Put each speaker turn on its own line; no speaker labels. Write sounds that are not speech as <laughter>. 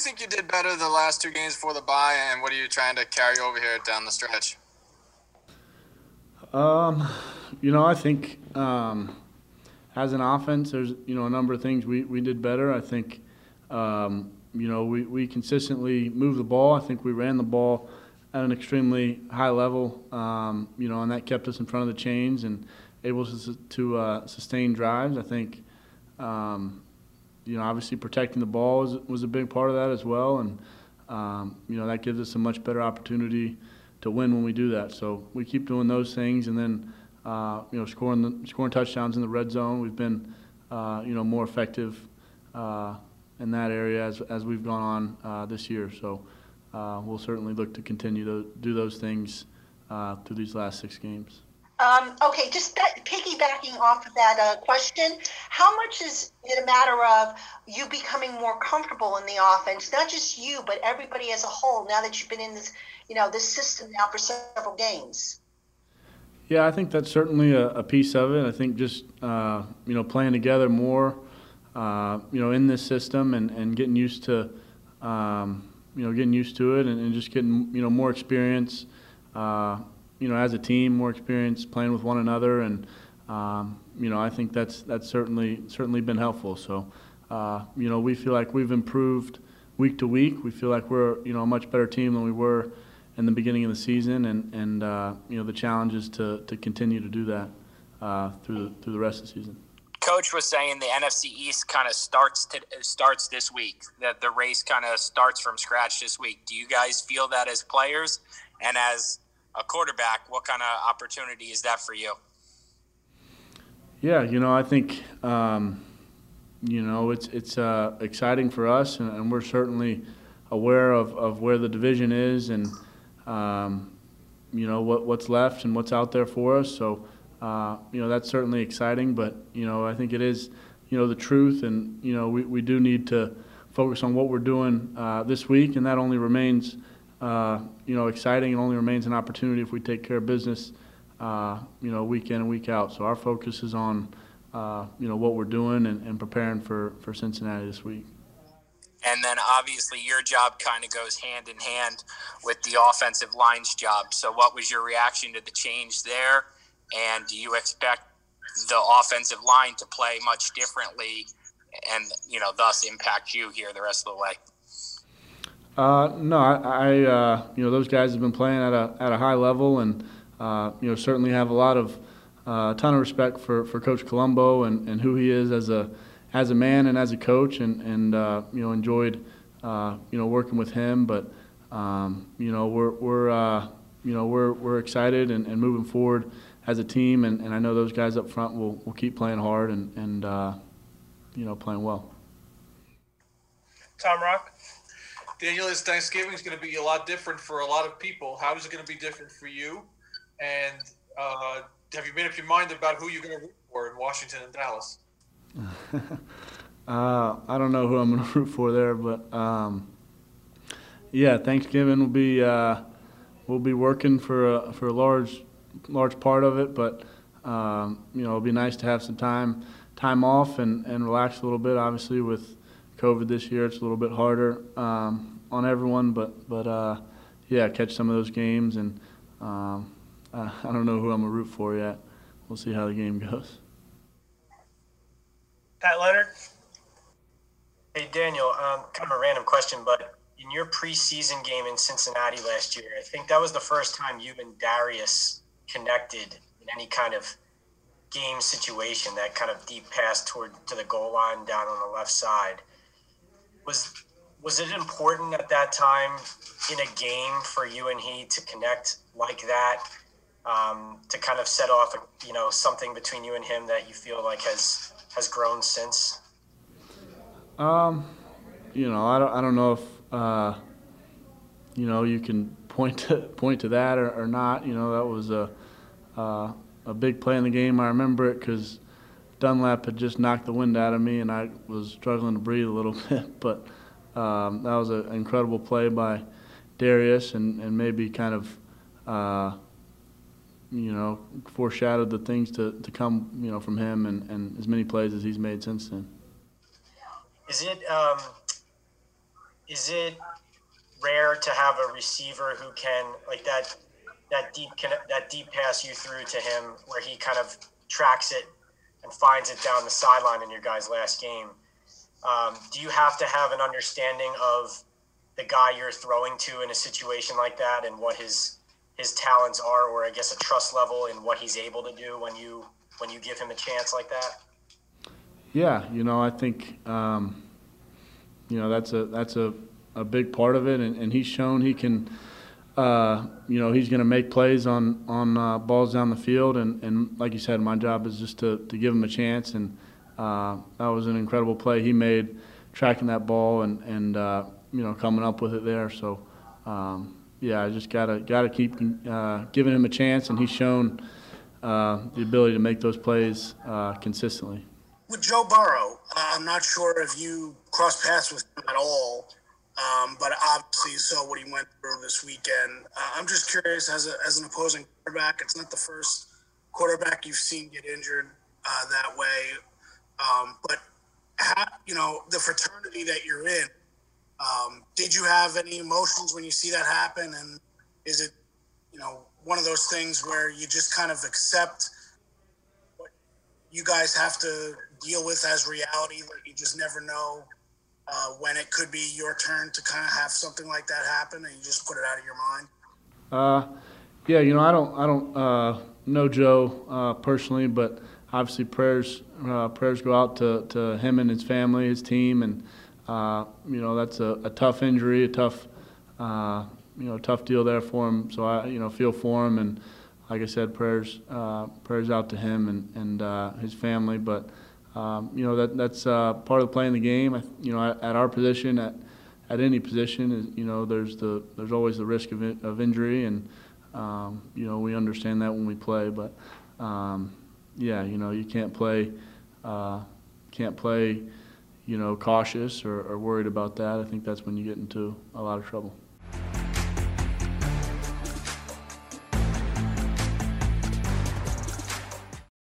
think you did better the last two games before the bye, and what are you trying to carry over here down the stretch?
Um, you know, I think um, as an offense, there's you know a number of things we, we did better. I think um, you know we, we consistently moved the ball. I think we ran the ball at an extremely high level. Um, you know, and that kept us in front of the chains and able to, to uh, sustain drives. I think um, you know obviously protecting the ball was, was a big part of that as well, and um, you know that gives us a much better opportunity to win when we do that. So we keep doing those things, and then uh, you know scoring the, scoring touchdowns in the red zone. We've been uh, you know more effective uh, in that area as as we've gone on uh, this year. So uh, we'll certainly look to continue to do those things uh, through these last six games.
Um, okay, just that, piggybacking off of that uh, question, how much is it a matter of you becoming more comfortable in the offense? Not just you, but everybody as a whole. Now that you've been in this, you know, this system now for several games.
Yeah, I think that's certainly a, a piece of it. I think just uh, you know playing together more, uh, you know, in this system and, and getting used to, um, you know, getting used to it and, and just getting you know more experience. Uh, you know, as a team, more experience playing with one another, and um, you know, I think that's that's certainly certainly been helpful. So, uh, you know, we feel like we've improved week to week. We feel like we're you know a much better team than we were in the beginning of the season, and and uh, you know the challenge is to to continue to do that uh, through the, through the rest of the season.
Coach was saying the NFC East kind of starts to, starts this week. That the race kind of starts from scratch this week. Do you guys feel that as players and as a quarterback, what kind of opportunity is that for you?
Yeah, you know, I think um, you know it's it's uh, exciting for us, and, and, we're certainly aware of, of where the division is, and um, you know what what's left and what's out there for us. So uh, you know that's certainly exciting, but you know I think it is you know the truth, and you know we, we do need to focus on what we're doing uh, this week, and that only remains uh, you know, exciting and only remains an opportunity if we take care of business, uh, you know, week in and week out. So our focus is on, uh, you know, what we're doing and, and preparing for, for Cincinnati this week.
And then obviously your job kind of goes hand in hand with the offensive line's job. So what was your reaction to the change there? And do you expect the offensive line to play much differently and, you know, thus impact you here the rest of the way?
Uh, no, I, I uh, you know those guys have been playing at a at a high level, and uh, you know certainly have a lot of uh, ton of respect for, for Coach Colombo and, and who he is as a as a man and as a coach, and and uh, you know enjoyed uh, you know working with him, but um, you know we're we're you know we're we're excited and, and moving forward as a team, and, and I know those guys up front will, will keep playing hard and and you know playing well.
Tom Rock.
Daniel, this Thanksgiving is going to be a lot different for a lot of people. How is it going to be different for you? And uh, have you made up your mind about who you're going to root for in Washington and Dallas? <laughs>
uh, I don't know who I'm going <laughs> to root for there, but um, yeah, Thanksgiving will be uh, we'll be working for a, for a large large part of it, but um, you know it'll be nice to have some time time off and, and relax a little bit. Obviously, with COVID this year, it's a little bit harder um, on everyone. But but uh, yeah, catch some of those games, and um, I, <laughs> I, don't know who I'm a root for yet. We'll see how the game goes.
Pat Leonard.
Hey Daniel, um, kind of a random question, but in your preseason game in Cincinnati last year, I think that was the first time you and Darius connected in any kind of game situation. That kind of deep pass toward to the goal line down on the left side was was it important at that time in a game for you and he to connect like that um, to kind of set off you know something between you and him that you feel like has has grown since?
Um you know i don't, I don't know if uh, you know you can point to <laughs> point to that or, or not. You know that was a uh, a big play in the game. I remember it because Dunlap had just knocked the wind out of me, and I was struggling to breathe a little <laughs> bit. But um, that was an incredible play by Darius, and, and maybe kind of, uh, you know, foreshadowed the things to, to come, you know, from him, and, and as many plays as he's made since then.
Is it um, is it rare to have a receiver who can like that that deep that deep pass you through to him where he kind of tracks it and finds it down the sideline in your guys' last game? Um, do you have to have an understanding of the guy you're throwing to in a situation like that and what his his talents are, or I guess a trust level in what he's able to do when you when you give him a chance like that?
Yeah, you know, I think um, you know that's a that's a, a big part of it, and, and he's shown he can. Uh, you know, he's going to make plays on on uh, balls down the field, and, and like you said, my job is just to, to give him a chance, and uh, that was an incredible play he made, tracking that ball and and uh, you know coming up with it there. So um, yeah, I just gotta gotta keep uh, giving him a chance, and he's shown uh, the ability to make those plays consistently.
with Joe Burrow, I'm not sure if you crossed paths with him at all, you saw what he went through this weekend. Uh, I'm just curious, as, a, as an opposing quarterback, it's not the first quarterback you've seen get injured uh, that way, um, but how, you know the fraternity that you're in. Um, did you have any emotions when you see that happen, and is it, you know, one of those things where you just kind of accept what you guys have to deal with as reality. Like you just never know uh, when it could be your turn to kind of have something like that happen, and you just put it out of your mind.
Uh, yeah, you know, I don't, I don't uh, know Joe uh, personally, but obviously prayers, uh, prayers go out to, to him and his family, his team, and uh, you know that's a, a tough injury, a tough, you know, tough deal there for him. So I, you know, feel for him, and like I said, prayers, prayers out to him and and his family. But um, you know that that's uh, part of playing the game. You know, at, at our position, at at any position, you know, there's the there's always the risk of in, of injury, and um, you know we understand that when we play. But um, yeah, you know, you can't play uh, can't play you know cautious or, or worried about that. I think that's when you get into a lot of trouble.